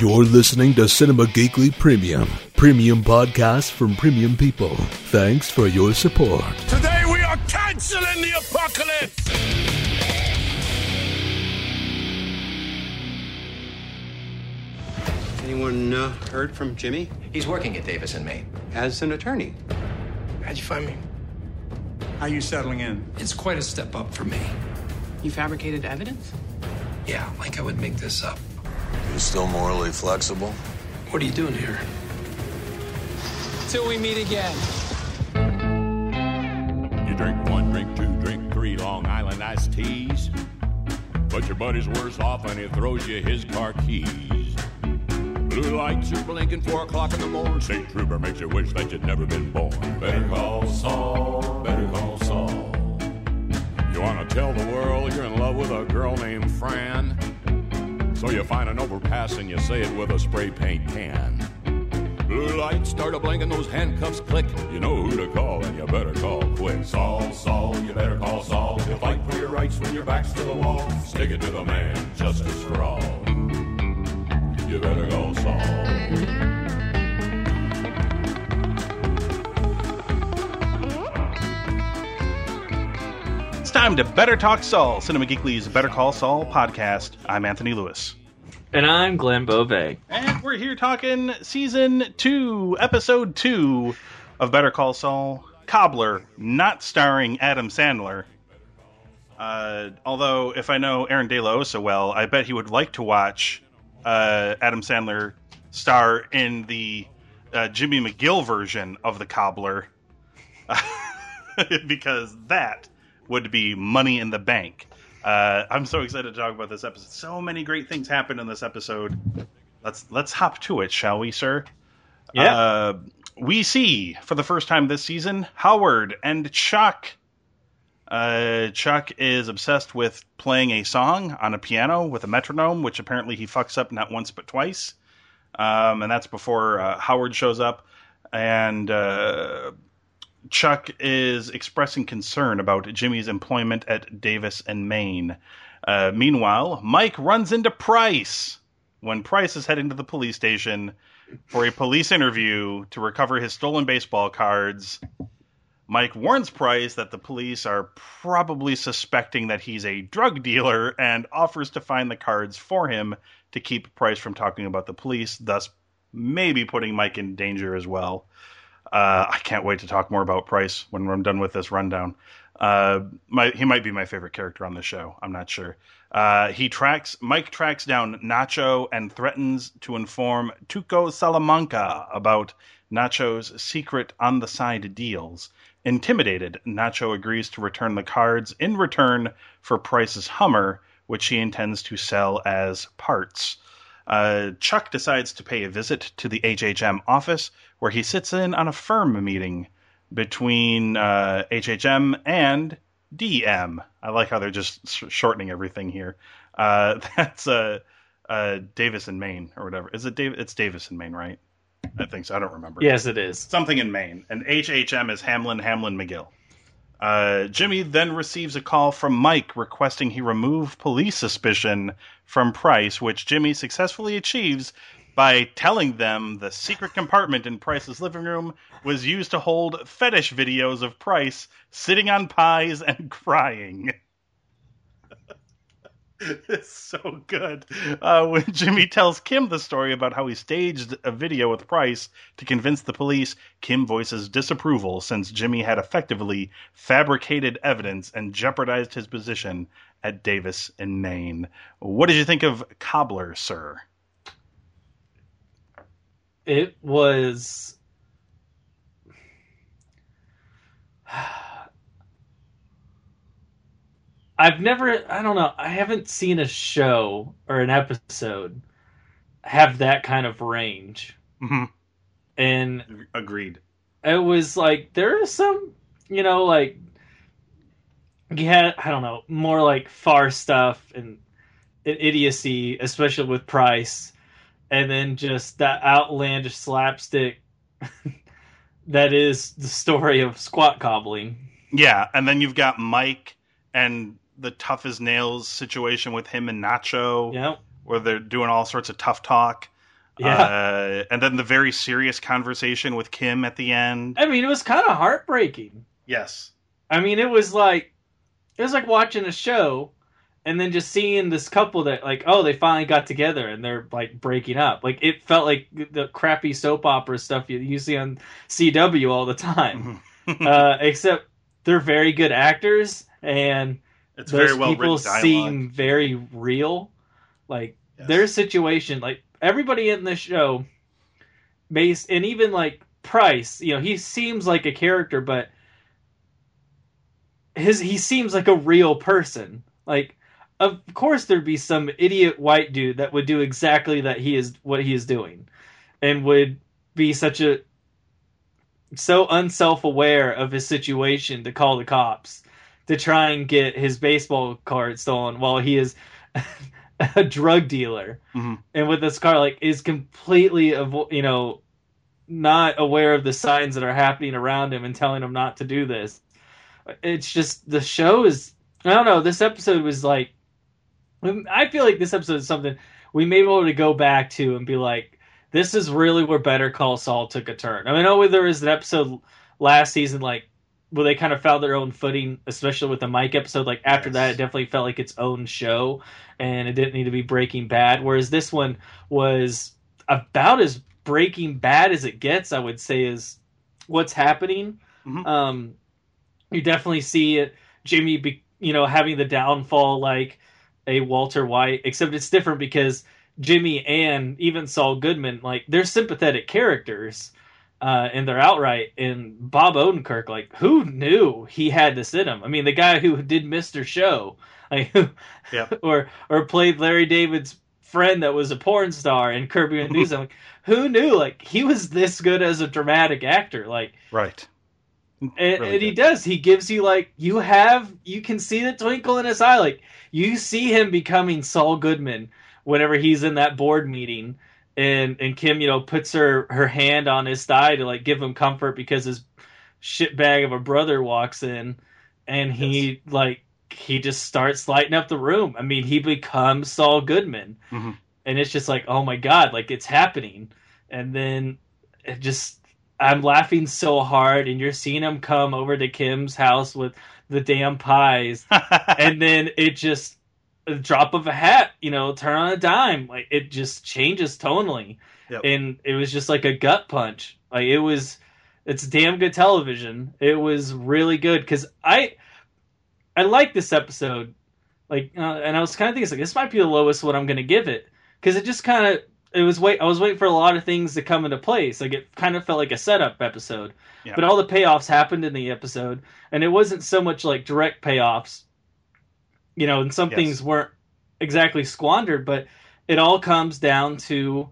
You're listening to Cinema Geekly Premium, premium podcast from premium people. Thanks for your support. Today we are canceling the apocalypse! Anyone uh, heard from Jimmy He's working at Davis and Main. as an attorney? How'd you find me? How are you settling in? It's quite a step up for me. You fabricated evidence? Yeah, like I would make this up. You still morally flexible? What are you doing here? Till we meet again. You drink one, drink two, drink three Long Island iced teas. But your buddy's worse off and he throws you his car keys. Blue lights are blinking four o'clock in the morning. State trooper makes you wish that you'd never been born. Better call Saul, better call Saul. You wanna tell the world you're in love with a girl named So you find an overpass and you say it with a spray paint can. Blue lights start a blinking, those handcuffs click. You know who to call, and you better call quick. Saul, Saul, you better call Saul. You'll fight for your rights when your back's to the wall. Stick it to the man, justice for all. You better call Saul. Time to Better Talk Saul, Cinema Geekly's Better Call Saul podcast. I'm Anthony Lewis. And I'm Glenn Bove. And we're here talking season two, episode two of Better Call Saul, Cobbler, not starring Adam Sandler. Uh, although, if I know Aaron DeLo so well, I bet he would like to watch uh, Adam Sandler star in the uh, Jimmy McGill version of the Cobbler, because that would be money in the bank. Uh, I'm so excited to talk about this episode. So many great things happen in this episode. Let's let's hop to it, shall we, sir? Yeah. Uh, we see for the first time this season Howard and Chuck. Uh, Chuck is obsessed with playing a song on a piano with a metronome, which apparently he fucks up not once but twice. Um, and that's before uh, Howard shows up. And uh, Chuck is expressing concern about Jimmy's employment at Davis and Main. Uh, meanwhile, Mike runs into Price when Price is heading to the police station for a police interview to recover his stolen baseball cards. Mike warns Price that the police are probably suspecting that he's a drug dealer and offers to find the cards for him to keep Price from talking about the police, thus maybe putting Mike in danger as well. Uh, I can't wait to talk more about Price when I'm done with this rundown. Uh, my, he might be my favorite character on the show. I'm not sure. Uh, he tracks Mike tracks down Nacho and threatens to inform Tuco Salamanca about Nacho's secret on the side deals. Intimidated, Nacho agrees to return the cards in return for Price's Hummer, which he intends to sell as parts. Uh, Chuck decides to pay a visit to the HHM office, where he sits in on a firm meeting between uh, HHM and DM. I like how they're just sh- shortening everything here. Uh, that's uh, uh, Davis in Main or whatever. Is it Dav- It's Davis in Main, right? I think so. I don't remember. Yes, it is. Something in Main. And HHM is Hamlin, Hamlin, McGill. Uh, Jimmy then receives a call from Mike requesting he remove police suspicion from Price, which Jimmy successfully achieves by telling them the secret compartment in Price's living room was used to hold fetish videos of Price sitting on pies and crying. it's so good. Uh, when Jimmy tells Kim the story about how he staged a video with Price to convince the police, Kim voices disapproval since Jimmy had effectively fabricated evidence and jeopardized his position at Davis in Main. What did you think of Cobbler, sir? It was. I've never, I don't know, I haven't seen a show or an episode have that kind of range. Mm-hmm. And Agreed. it was like, there is some, you know, like, yeah, I don't know, more like far stuff and, and idiocy, especially with Price. And then just that outlandish slapstick that is the story of squat cobbling. Yeah, and then you've got Mike and the tough as nails situation with him and Nacho, Yeah. where they're doing all sorts of tough talk. Yeah. Uh, and then the very serious conversation with Kim at the end. I mean, it was kind of heartbreaking. Yes. I mean, it was like it was like watching a show and then just seeing this couple that like oh they finally got together and they're like breaking up. Like it felt like the crappy soap opera stuff you, you see on CW all the time. uh, except they're very good actors and It's those very well people seem very real. Like their situation, like everybody in this show, based and even like Price, you know, he seems like a character, but his he seems like a real person. Like, of course, there'd be some idiot white dude that would do exactly that he is what he is doing, and would be such a so unself aware of his situation to call the cops to try and get his baseball card stolen while he is a drug dealer. Mhm. and with this car like is completely avo- you know not aware of the signs that are happening around him and telling him not to do this. It's just the show is i don't know this episode was like i feel like this episode is something we may be able to go back to and be like this is really where better call saul took a turn. I mean oh know there was an episode last season like where they kind of found their own footing especially with the mike episode like after Yes. that it definitely felt like its own show and it didn't need to be breaking bad whereas this one was about as breaking bad as it gets i would say is what's happening Mhm. um you definitely see it jimmy be, you know having the downfall like a walter white except it's different because jimmy and even saul goodman like they're sympathetic characters uh, and they're outright. And Bob Odenkirk, like, who knew he had this in him? I mean, the guy who did Mister Show, like, Yep. or or played Larry David's friend that was a porn star in Kirby and News. I'm like, who knew? Like, he was this good as a dramatic actor. Like, Right. and, Really and he does. He gives you like you have you can see the twinkle in his eye. Like you see him becoming Saul Goodman whenever he's in that board meeting, and and Kim, you know, puts her her hand on his thigh to like give him comfort because his shitbag of a brother walks in, and he like he just starts lighting up the room. I mean, he becomes Saul Goodman, Mhm. and it's just like, oh my god, like it's happening, and then it just I'm laughing so hard, and you're seeing him come over to Kim's house with the damn pies, and then it just a drop of a hat, you know, turn on a dime, like it just changes tonally, Yep. and it was just like a gut punch. Like it was, it's damn good television. It was really good because I, I like this episode, like, uh, and I was kind of thinking, like, this might be the lowest what I'm gonna give it because it just kind of. It was wait. I was waiting for a lot of things to come into place. Like it kind of felt like a setup episode, Yeah. but all the payoffs happened in the episode, and it wasn't so much like direct payoffs. You know, and some Yes. things weren't exactly squandered, but it all comes down to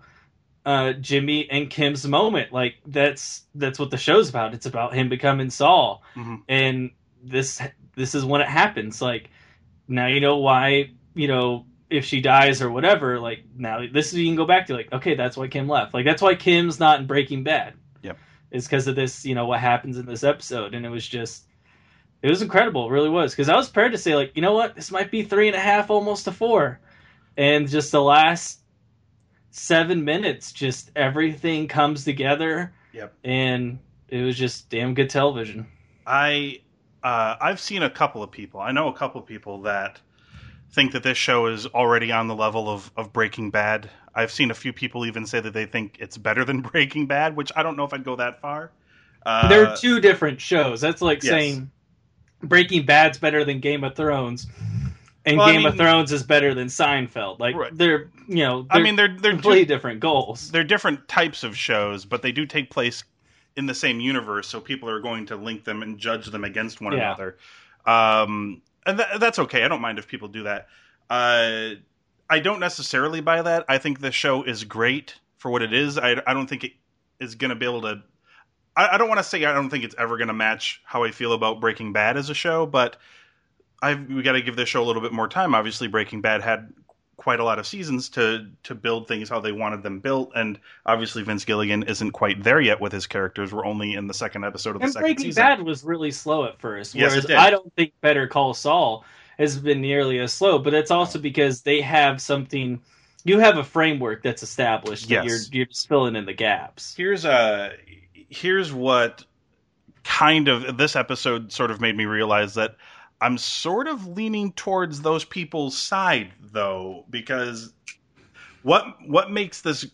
uh, Jimmy and Kim's moment. Like that's that's what the show's about. It's about him becoming Saul, Mhm. and this this is when it happens. Like now you know why you know if she dies or whatever. Like now this is you can go back to like okay that's why Kim left. Like that's why Kim's not in Breaking Bad. Yep. It's because of this you know what happens in this episode, and it was just. It was incredible, it really was. Because I was prepared to say, like, you know what, this might be three and a half, almost a four, and just the last seven minutes, just everything comes together, Yep. and it was just damn good television. I uh, I've seen a couple of people. I know a couple of people that think that this show is already on the level of, of Breaking Bad. I've seen a few people even say that they think it's better than Breaking Bad, which I don't know if I'd go that far. Uh, They're two different shows. That's like yes. saying Breaking Bad's better than Game of Thrones, and Well, I Game of Thrones is better than Seinfeld. Like Right. they're you know, I mean, they're they're completely two, different goals. they're different types of shows, but they do take place in the same universe, so people are going to link them and judge them against one Yeah. another. Um, and tha- that's okay. I don't mind if people do that. Uh, I don't necessarily buy that. I think the show is great for what it is. I, I don't think it is going to be able to. I, I don't want to say I don't think it's ever going to match how I feel about Breaking Bad as a show, but I've we got to give this show a little bit more time. Obviously, Breaking Bad had quite a lot of seasons to to build things how they wanted them built, and obviously Vince Gilligan isn't quite there yet with his characters. We're only in the second episode of the And second Breaking season. Bad was really slow at first, Yes, it whereas did. I don't think Better Call Saul has been nearly as slow. But it's also because they have something. You have a framework that's established. That Yes. you're you're just filling in the gaps. here's a here's what kind of this episode sort of made me realize that I'm sort of leaning towards those people's side though because what what makes this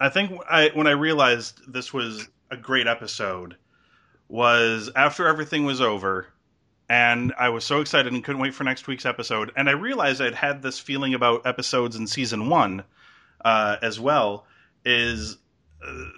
I think I when I realized this was a great episode was after everything was over and I was so excited and couldn't wait for next week's episode and I realized I'd had this feeling about episodes in season 1 uh, as well is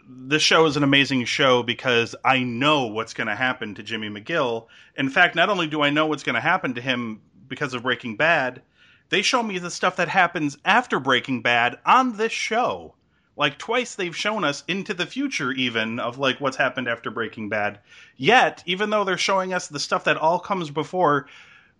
this show is an amazing show because I know what's going to happen to Jimmy McGill. In fact, not only do I know what's going to happen to him because of Breaking Bad, they show me the stuff that happens after Breaking Bad on this show. Like twice they've shown us into the future even of like what's happened after Breaking Bad. Yet, even though they're showing us the stuff that all comes before,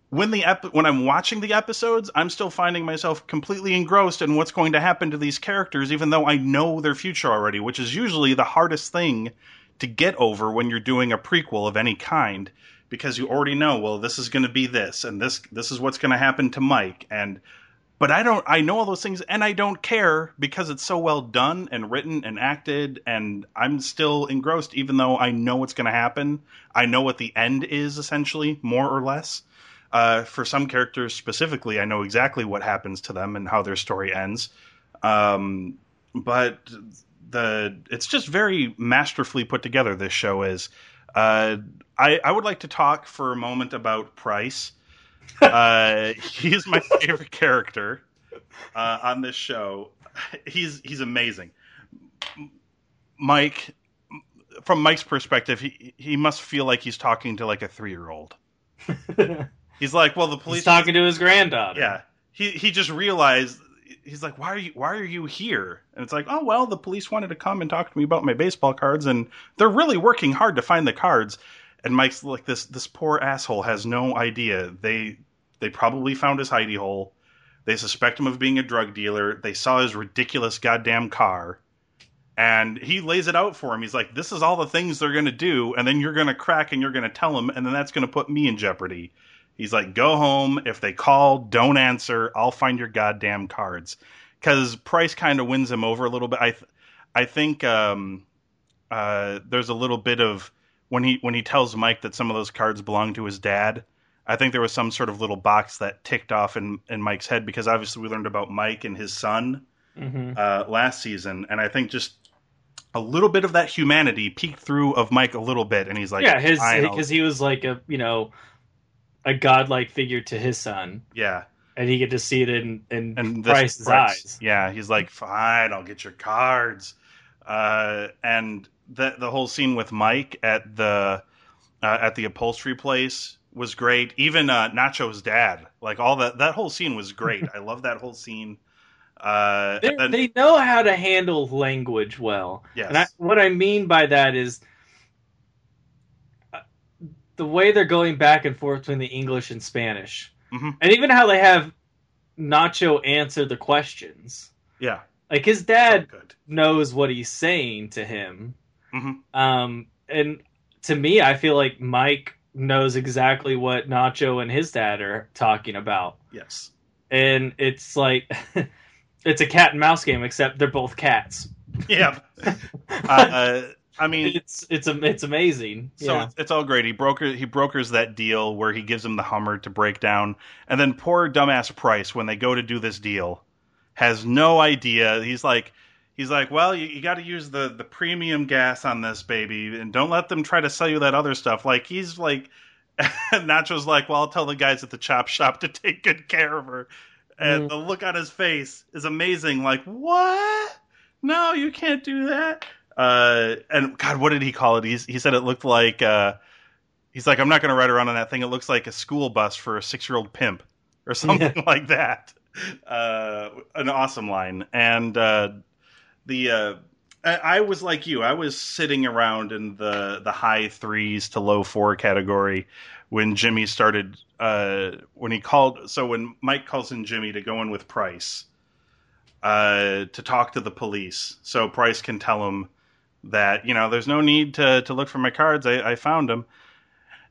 when the ep- when I'm watching the episodes, I'm still finding myself completely engrossed in what's going to happen to these characters, even though I know their future already, which is usually the hardest thing to get over when you're doing a prequel of any kind, because you already know, well, this is going to be this, and this this is what's going to happen to Mike, and but I don't, I know all those things, and I don't care because it's so well done and written and acted, and I'm still engrossed, even though I know what's going to happen. I know what the end is, essentially, more or less. Uh, for some characters specifically, I know exactly what happens to them and how their story ends. Um, but the it's just very masterfully put together. This show is. Uh, I I would like to talk for a moment about Price. Uh, he's my favorite character uh, on this show. He's he's amazing. Mike, from Mike's perspective, he he must feel like he's talking to like a three year old. He's like, well, the police. He's talking to his granddaughter. Yeah, he he just realized. He's like, why are you why are you here? And it's like, oh well, the police wanted to come and talk to me about my baseball cards, and they're really working hard to find the cards. And Mike's like, this this poor asshole has no idea. They they probably found his hidey hole. They suspect him of being a drug dealer. They saw his ridiculous goddamn car. And he lays it out for him. He's like, this is all the things they're going to do. And then you're going to crack and you're going to tell them. And then that's going to put me in jeopardy. He's like, go home. If they call, don't answer. I'll find your goddamn cards. Because Price kind of wins him over a little bit. I, th- I think um, uh, there's a little bit of when he when he tells Mike that some of those cards belong to his dad. I think there was some sort of little box that ticked off in, in Mike's head because obviously we learned about Mike and his son Mhm. uh, last season, and I think just a little bit of that humanity peeked through of Mike a little bit, and he's like, yeah, his because he was like a you know a godlike figure to his son, yeah, and he get to see it in in and Price's Price- eyes. Yeah, he's like, fine, I'll get your cards. Uh, and the the whole scene with Mike at the uh, at the upholstery place was great. Even uh, Nacho's dad, like all that that whole scene was great. I love that whole scene. Uh, They, and then- they know how to handle language well. Yes. And I, what I mean by that is the way they're going back and forth between the English and Spanish. Mhm. And even how they have Nacho answer the questions. yeah, Like his dad so knows what he's saying to him. Mhm. Um, and to me, I feel like Mike knows exactly what Nacho and his dad are talking about. Yes. And it's like, it's a cat and mouse game, except they're both cats. Yeah. uh, I mean, it's it's am- it's amazing. So yeah. it's, it's all great. He broker he brokers that deal where he gives him the Hummer to break down, and then poor dumbass Price, when they go to do this deal, has no idea. He's like, he's like, well, you, you got to use the the premium gas on this baby, and don't let them try to sell you that other stuff. Like he's like, Nacho's like, well, I'll tell the guys at the chop shop to take good care of her, and Mm. the look on his face is amazing. Like, what? No, you can't do that. Uh, and God, what did he call it? He's, he said it looked like. Uh, he's like, I'm not going to ride around on that thing. It looks like a school bus for a six year old pimp or something like that. Uh, an awesome line. And uh, the uh, I, I was like you. I was sitting around in the the high threes to low four category when Jimmy started. Uh, when he called, so when Mike calls in Jimmy to go in with Price uh, to talk to the police, so Price can tell him that you know there's no need to to look for my cards. I, I found them.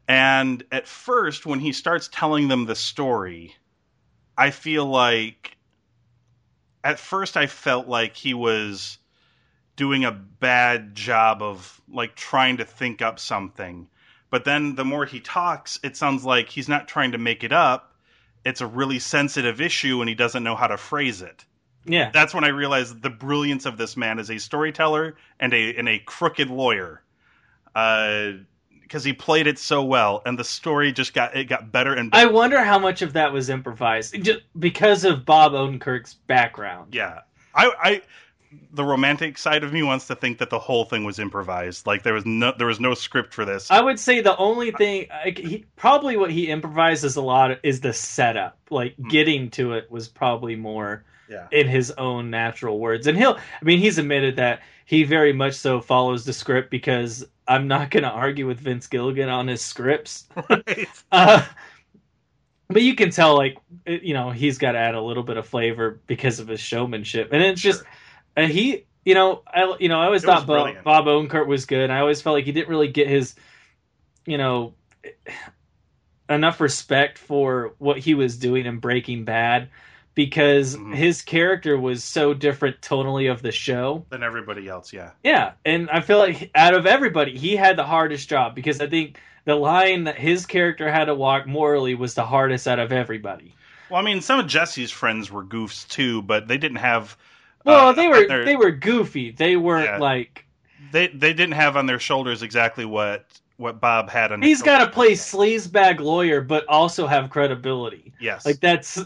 And at first, when he starts telling them the story, I feel like at first I felt like he was doing a bad job of like trying to think up something. But then the more he talks, it sounds like he's not trying to make it up. It's a really sensitive issue and he doesn't know how to phrase it. Yeah. That's when I realized the brilliance of this man as a storyteller and a and a crooked lawyer. Uh because he played it so well and the story just got it got better and better. I wonder how much of that was improvised just because of Bob Odenkirk's background. yeah. I I the romantic side of me wants to think that the whole thing was improvised. Like there was no there was no script for this. I would say the only thing, like, he, probably what he improvises a lot is the setup. Like getting to it was probably more yeah. in his own natural words. And he'll, I mean, he's admitted that he very much so follows the script because I'm not going to argue with Vince Gilligan on his scripts. Right. Uh, but you can tell, like, you know, he's got to add a little bit of flavor because of his showmanship. And it's just, uh, he, you know, I, you know, I always It thought Bob. Bob Odenkirk was good. I always felt like he didn't really get his, you know, enough respect for what he was doing in Breaking Bad because Mhm. his character was so different tonally of the show. Than everybody else, yeah. Yeah, and I feel like out of everybody, he had the hardest job because I think the line that his character had to walk morally was the hardest out of everybody. Well, I mean, some of Jesse's friends were goofs too, but they didn't have. Well, uh, they were their- they were goofy. They weren't Yeah. like they they didn't have on their shoulders exactly what what Bob had on. he's got to play sleazebag lawyer, but also have credibility. Yes, Like that's,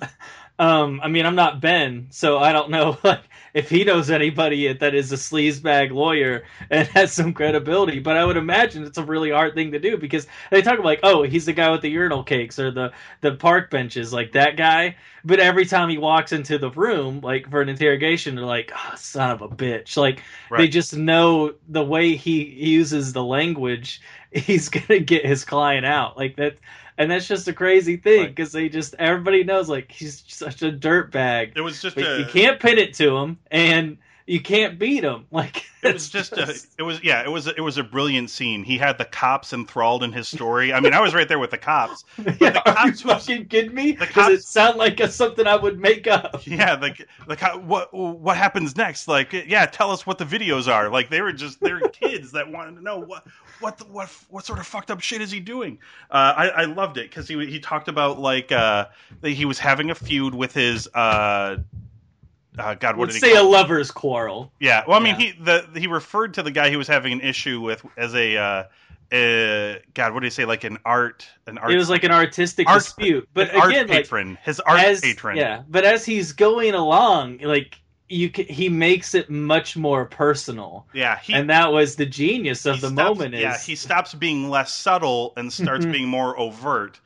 um, I mean, I'm not Ben, so I don't know like if he knows anybody that is a sleazebag lawyer and has some credibility. But I would imagine it's a really hard thing to do because they talk about like, oh, he's the guy with the urinal cakes or the the park benches, like that guy. But every time he walks into the room, like for an interrogation, they're like, oh, son of a bitch. Like they just know the way he uses the language, he's gonna get his client out. Like that, and that's just a crazy thing Right. because they just everybody knows like he's such a dirt bag. it was just a. you can't pin it to him, and you can't beat him. Like It was just a. It was yeah. It was it was a brilliant scene. He had the cops enthralled in his story. I mean, I was right there with the cops. yeah, the are you cops was- fucking kidding me? Does it sound like a, something I would make up? Yeah, like like how, what what happens next? Like, yeah, tell us what the videos are. Like they were just they're kids that wanted to know what what the, what what sort of fucked up shit is he doing. Uh, I I loved it because he he talked about like uh that he was having a feud with his uh. Uh, God, what Let's did he say a lover's quarrel. Yeah, well, I mean, Yeah. he the he referred to the guy he was having an issue with as a uh, uh God, what did he say? Like an art, an art. It was like an artistic Art- dispute, but an art again, like his art as, patron. Yeah, but as he's going along, like you, ca he makes it much more personal, yeah, he and that was the genius of the stops- moment. Is yeah, he stops being less subtle and starts being more overt.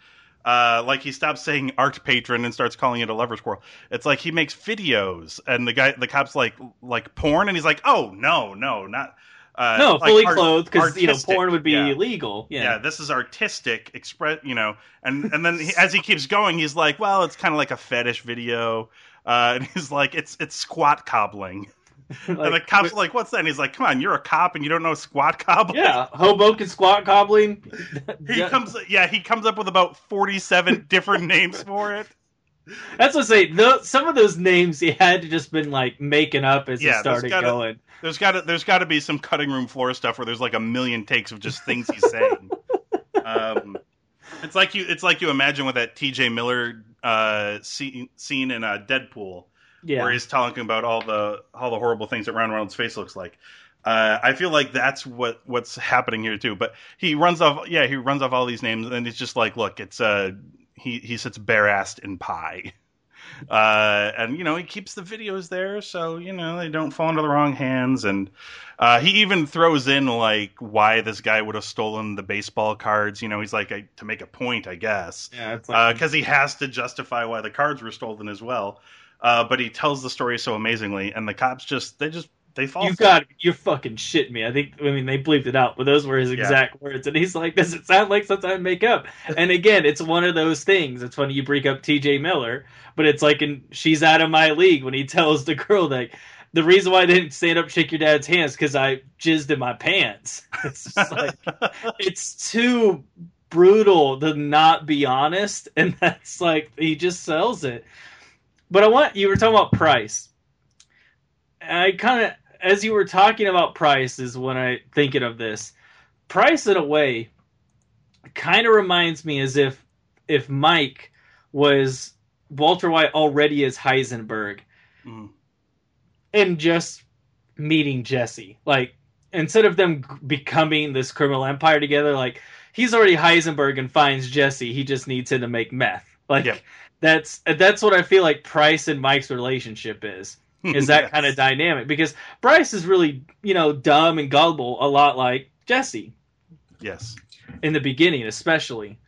Uh, like he stops saying art patron and starts calling it a lover's quarrel. It's like he makes videos, and the guy, the cops, like like porn, and he's like, "Oh no, no, not uh, no like fully art- clothed because you know porn would be Yeah. illegal. yeah. Yeah, this is artistic express you know and and then he, as he keeps going he's like well it's kind of like a fetish video uh, and he's like it's it's squat cobbling and the cops are like what's that and he's like come on you're a cop and you don't know squat cobbling yeah, Hoboken squat cobbling. he Yeah. comes yeah he comes up with about 47 different names for it That's what I say. The, some of those names he had to just been like making up as Yeah, he there's started gotta- going. there's got to there's got to be some cutting room floor stuff where there's like a million takes of just things he's saying um it's like you it's like you imagine with that TJ Miller uh scene, scene in uh, Deadpool Yeah, where he's talking about all the all the horrible things that Ryan Reynolds' face looks like. Uh, I feel like that's what what's happening here too. But he runs off, yeah, he runs off all these names, and he's just like, look, it's uh, he he sits bare assed in pie, uh, and you know he keeps the videos there, so you know they don't fall into the wrong hands, and uh, he even throws in like why this guy would have stolen the baseball cards. You know, he's like I, to make a point, I guess yeah, it's like because he has to justify why the cards were stolen as well. Uh, but he tells the story so amazingly, and the cops just they just they fall. you got you're fucking shitting me. I think I mean they bleeped it out, but those were his Yeah. exact words. And he's like, "Does it sound like something I make up?" And again, it's one of those things. It's funny you bring up T.J. Miller, but it's like and she's out of my league when he tells the girl that the reason why I didn't stand up shake your dad's hands because I jizzed in my pants. It's just like it's too brutal to not be honest, and that's like he just sells it. But I want you were talking about price. I kind of, as you were talking about price, is when I thinking of this. Price, in a way, kind of reminds me as if if Mike was Walter White already as Heisenberg, Mhm. and just meeting Jesse. Like instead of them becoming this criminal empire together, like he's already Heisenberg and finds Jesse. He just needs him to make meth. Like Yep. that's that's what I feel like Price and Mike's relationship is. Is that Yes. kind of dynamic because Price is really you know dumb and gullible, a lot like Jesse Yes. in the beginning, especially.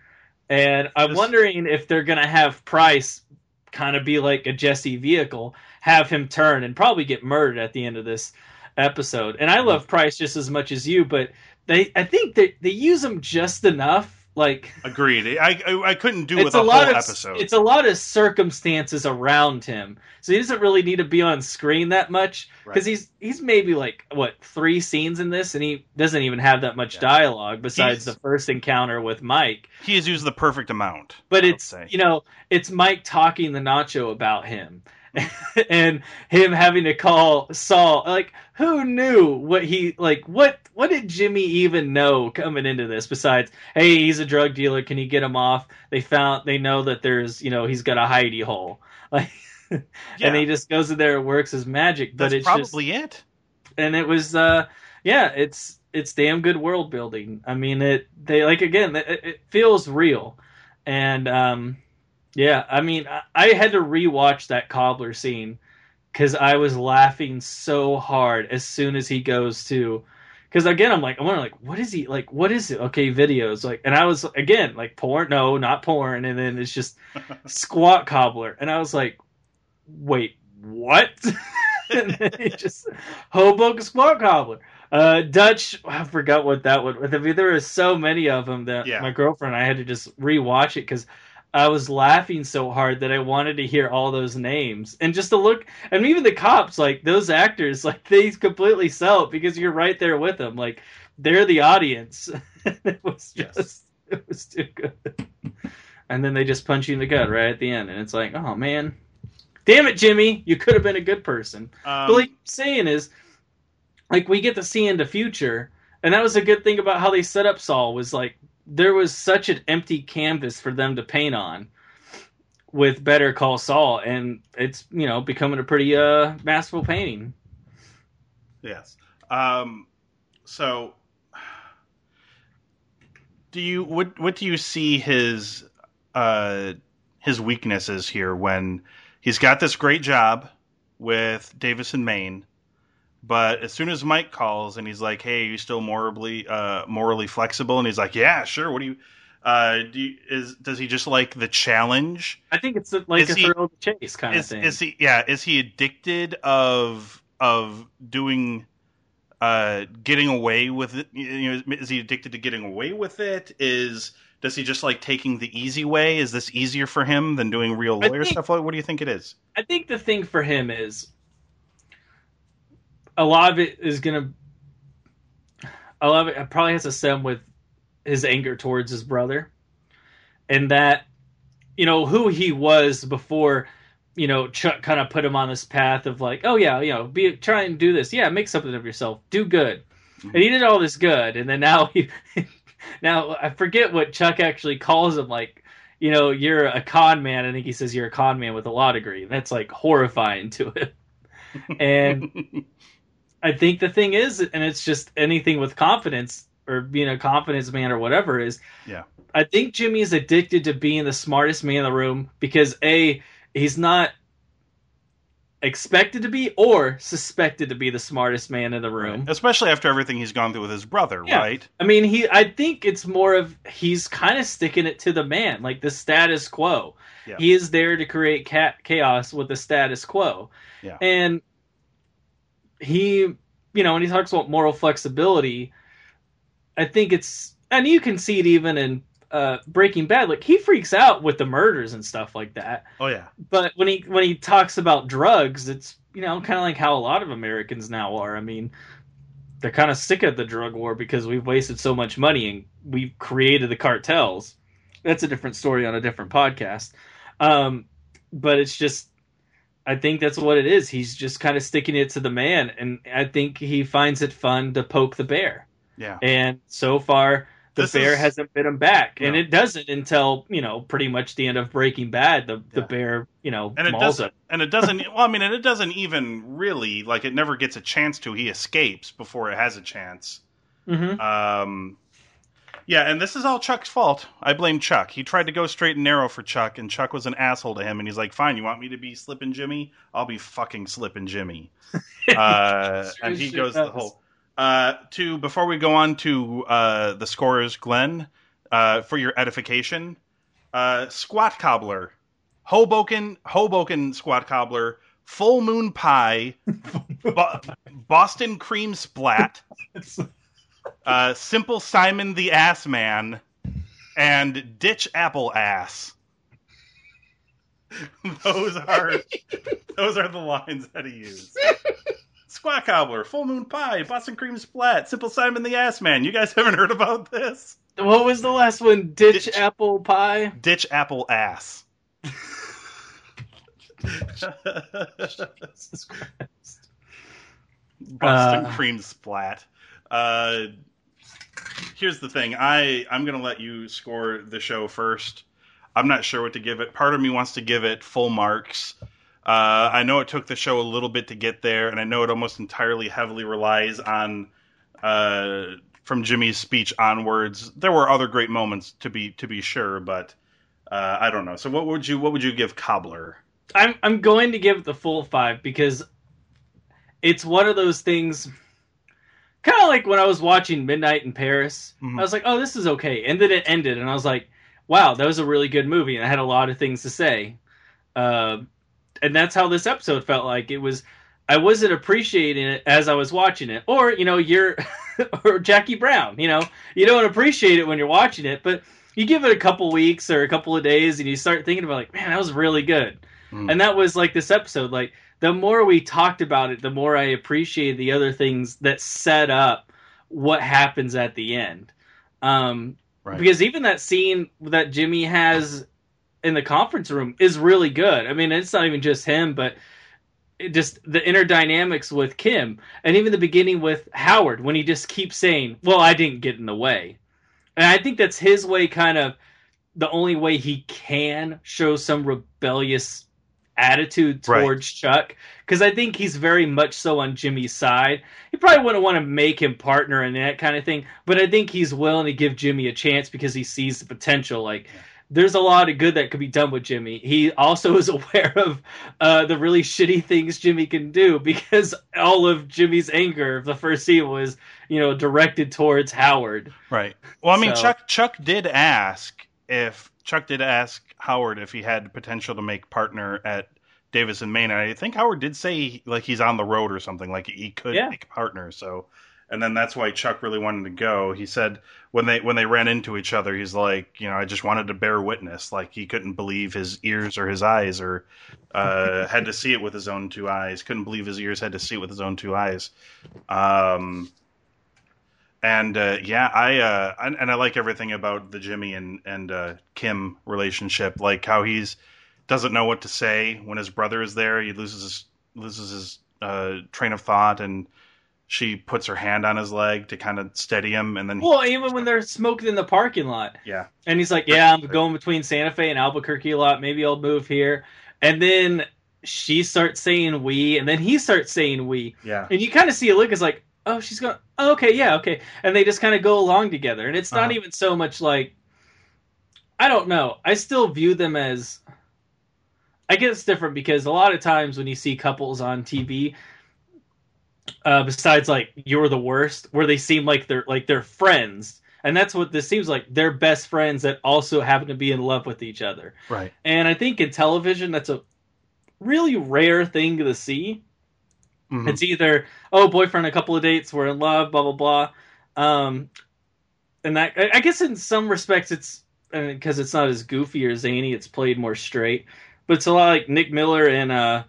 And I'm Just- wondering if they're gonna have Price kind of be like a Jesse vehicle, have him turn and probably get murdered at the end of this episode. And I mm-hmm. love Price just as much as you, but they I think they they use him just enough. Like Agreed. I I, I couldn't do it's with a a, lot whole of episode. it's a lot of circumstances around him, so he doesn't really need to be on screen that much because Right. he's he's maybe like what three scenes in this, and he doesn't even have that much Yeah. dialogue besides He's- the first encounter with Mike. he has used the perfect amount. But I it's say. you know it's Mike talking the Nacho about him, and him having to call Saul. Like who knew what he like? What what did Jimmy even know coming into this? Besides, hey, he's a drug dealer. Can you get him off? They found they know that there's you know he's got a hidey hole. Like. Yeah. And he just goes in there and works his magic, but That's it's just probably it. and it was uh yeah it's it's damn good world building i mean it they like again it, it feels real and um yeah i mean i, I had to rewatch that cobbler scene because i was laughing so hard as soon as he goes to because again i'm like i'm wondering like what is he like what is it okay videos like and i was again like porn no not porn and then it's just squat cobbler and i was like wait what and then he just Hoboken Squat Cobbler. Uh, Dutch, I forgot what that one. I mean, there are so many of them that Yeah. my girlfriend and I had to just rewatch it because I was laughing so hard that I wanted to hear all those names and just to look. And even the cops, like those actors, like they completely sell it because you're right there with them. Like they're the audience. it was Yes. just, it was too good. And then they just punch you in the gut right at the end, and it's like, oh man, damn it, Jimmy, you could have been a good person. Um, But like I'm saying is, like we get to see in the future, and that was a good thing about how they set up Saul was like there was such an empty canvas for them to paint on with Better Call Saul, and it's you know becoming a pretty uh masterful painting. Yes. Um, so, do you what what do you see his uh his weaknesses here when he's got this great job with Davis and Main, but as soon as Mike calls and he's like, "Hey, are you still morally uh morally flexible?" and he's like, "Yeah, sure. What do you?" Uh, do you, is does he just like the challenge? I think it's like Is a he- thrill of the chase kind of thing. is he yeah is he addicted of of doing uh getting away with it you know is he addicted to getting away with it is does he just like taking the easy way is this easier for him than doing real lawyer think- stuff what, what do you think it is I think the thing for him is a lot of it is gonna a lot of it probably has to stem with his anger towards his brother and that you know who he was before you know Chuck kind of put him on this path of like oh yeah you know be try and do this yeah make something of yourself do good mm-hmm. and he did all this good and then now he now I forget what Chuck actually calls him like you know, you're a con man. I think he says you're a con man with a law degree. That's like horrifying to him. And I think the thing is, and it's just anything with confidence or being a confidence man or whatever is, Yeah. I think Jimmy is addicted to being the smartest man in the room because a he's not expected to be or suspected to be the smartest man in the room. especially after everything he's gone through with his brother Yeah. right I mean, he. I think it's more of he's kind of sticking it to the man, like the status quo. Yeah. He is there to create chaos with the status quo, Yeah. and he, you know, when he talks about moral flexibility, I think it's, and you can see it even in uh, Breaking Bad. Like he freaks out with the murders and stuff like that oh yeah but when he when he talks about drugs, it's you know kind of like how a lot of Americans now are. I mean, they're kind of sick of the drug war because we've wasted so much money and we've created the cartels. That's a different story on a different podcast. Um, but it's just, I think that's what it is. He's just kind of sticking it to the man, and I think he finds it fun to poke the bear. Yeah. And so far, the This bear is- hasn't bit him back, and it doesn't until you know pretty much the end of Breaking Bad. The the bear, you know, and it mauls doesn't him. and it doesn't well i mean and it doesn't even really like it never gets a chance to he escapes before it has a chance hmm um yeah and this is all chuck's fault. I blame chuck. He tried to go straight and narrow for chuck and chuck was an asshole to him and he's like fine you want me to be slipping jimmy? I'll be fucking slipping jimmy. Uh and he goes the whole uh to before we go on to uh the scores glenn uh for your edification uh squat cobbler Hoboken Hoboken squat cobbler, full moon pie, Bo- Boston cream splat, uh, simple Simon the ass man, and ditch apple ass. those are those are the lines that he used. Squat cobbler, full moon pie, Boston cream splat, simple Simon the ass man. You guys haven't heard about this? What was the last one? Ditch, Ditch- apple pie. Ditch apple ass. Jesus Christ. Boston Uh. cream splat. Uh, here's the thing. I I'm gonna let you score the show first. I'm not sure what to give it. Part of me wants to give it full marks. Uh, I know it took the show a little bit to get there, and I know it almost entirely heavily relies on uh, from Jimmy's speech onwards. There were other great moments to be to be sure, but uh, I don't know. So what would you what would you give Cobbler? I'm I'm going to give it the full five because it's one of those things. Kind of like when I was watching Midnight in Paris, Mhm. I was like, "Oh, this is okay," and then it ended, and I was like, "Wow, that was a really good movie," and I had a lot of things to say. Uh, and that's how this episode felt like. It was I wasn't appreciating it as I was watching it, or you know, you're or Jackie Brown. You know, you don't appreciate it when you're watching it, but you give it a couple weeks or a couple of days, and you start thinking about like, man, that was really good. Mm. And that was like this episode. Like the more we talked about it, the more I appreciated the other things that set up what happens at the end. Um, Right. Because even that scene that Jimmy has in the conference room is really good. I mean, it's not even just him, but it just the inner dynamics with Kim, and even the beginning with Howard when he just keeps saying, "Well, I didn't get in the way," and I think that's his way, kind of the only way he can show some rebellious attitude Right. towards Chuck because I think he's very much so on Jimmy's side. He probably wouldn't want to make him partner in that kind of thing, but I think he's willing to give Jimmy a chance because he sees the potential. Like, there's a lot of good that could be done with Jimmy. He also is aware of uh, the really shitty things Jimmy can do because all of Jimmy's anger of the first scene was, you know, directed towards Howard. Right. Well, I mean, So- Chuck Chuck did ask if Chuck did ask Howard if he had potential to make partner at Davis and Main. And I think Howard did say like he's on the road or something like he could Yeah. make partner. So, and then that's why Chuck really wanted to go. He said when they when they ran into each other, he's like, you know, I just wanted to bear witness. Like he couldn't believe his ears or his eyes, or uh, had to see it with his own two eyes. Couldn't believe his ears, had to see it with his own two eyes. Um, and uh, yeah, I uh, and, and I like everything about the Jimmy and and uh, Kim relationship, like how he's doesn't know what to say when his brother is there. He loses his loses his uh, train of thought, and she puts her hand on his leg to kind of steady him, and then Well, even when they're smoking in the parking lot, yeah, and he's like, "Yeah, I'm going between Santa Fe and Albuquerque a lot. Maybe I'll move here." And then she starts saying "we," and then he starts saying "we," yeah, and you kind of see a look as like, "Oh, she's going. Oh, okay, yeah, okay." And they just kind of go along together, and it's not Uh-huh. even so much like, I don't know. I still view them as. I guess it's different because a lot of times when you see couples on TV, uh, besides like "You're the Worst," where they seem like they're like they're friends, and that's what this seems like. They're best friends that also happen to be in love with each other. right, And I think in television, that's a really rare thing to see. Mhm. It's either oh, boyfriend, a couple of dates, we're in love, blah blah blah. Um, and that I guess in some respects it's because it's not as goofy or zany. It's played more straight, but it's a lot like Nick Miller and uh,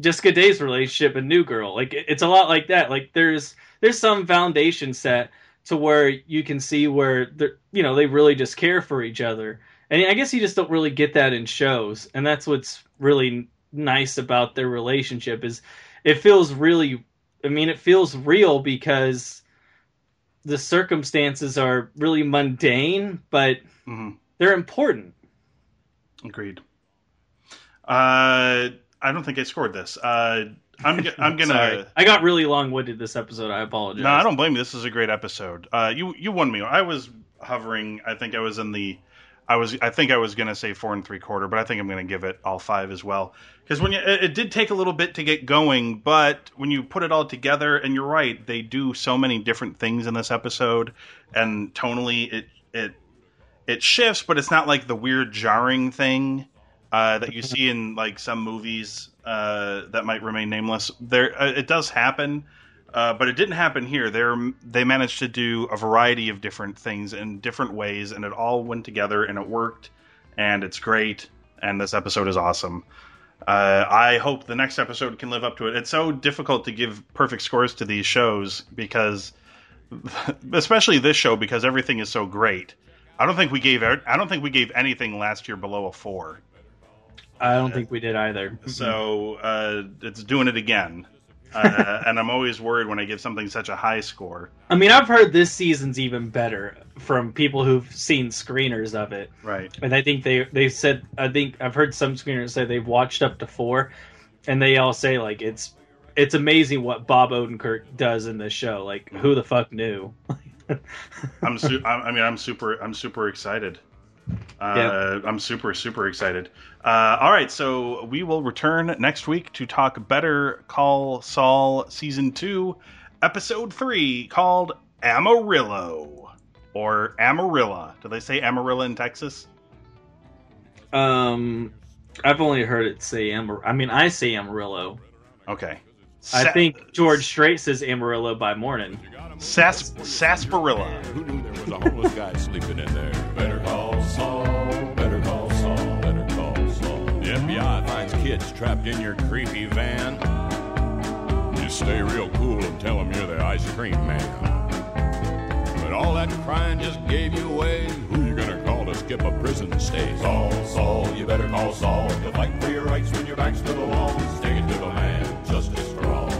Jessica Day's relationship and New Girl. Like it- it's a lot like that. Like there's there's some foundation set to where you can see where they're you know they really just care for each other. And I guess you just don't really get that in shows, and that's what's really nice about their relationship is it feels really. I mean, it feels real because the circumstances are really mundane, but hmm they're important. Agreed. Uh, I don't think I scored this. Uh, I'm I'm gonna. Sorry. I got really long winded this episode. I apologize. No, I don't blame you. This is a great episode. Uh, you you won me. I was hovering. I think I was in the. I was. I think I was going to say four and three quarter, but I think I'm going to give it all five as well. Because when you, it, it did take a little bit to get going, but when you put it all together, and you're right, they do so many different things in this episode, and tonally it it it shifts, but it's not like the weird jarring thing uh, that you see in like some movies uh, that might remain nameless. There, uh, it does happen, uh, but it didn't happen here. They they managed to do a variety of different things in different ways, and it all went together, and it worked, and it's great. And this episode is awesome. Uh, I hope the next episode can live up to it. It's so difficult to give perfect scores to these shows because, especially this show, because everything is so great. I don't think we gave I don't think we gave anything last year below a four. I don't think we did either. So uh, it's doing it again, uh, and I'm always worried when I give something such a high score. I mean, I've heard this season's even better from people who've seen screeners of it, Right. and I think they they said I think I've heard some screeners say they've watched up to four, and they all say like it's it's amazing what Bob Odenkirk does in this show. Like, who the fuck knew? I'm su- I I mean I'm super I'm super excited. Uh, I'm super super excited. Uh, all right, so we will return next week to talk Better Call Saul season two, episode three, called Amarillo or Amarilla. Do they say Amarilla in Texas? Um, I've only heard it say Amar. I mean, I say Amarillo. Okay. I think George Strait says Amarillo by morning. Sas- Sarsaparilla. Who knew there was a homeless guy sleeping in there? Better kids trapped in your creepy van. Just stay real cool and tell them you're the ice cream man. But all that crying just gave you away. Who you gonna call to skip a prison stay? Saul, Saul, you better call Saul. To fight for your rights when your back's to the wall. It to the man, justice for all.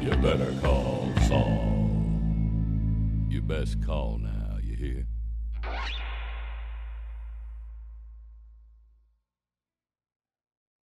You better call Saul. You best call now?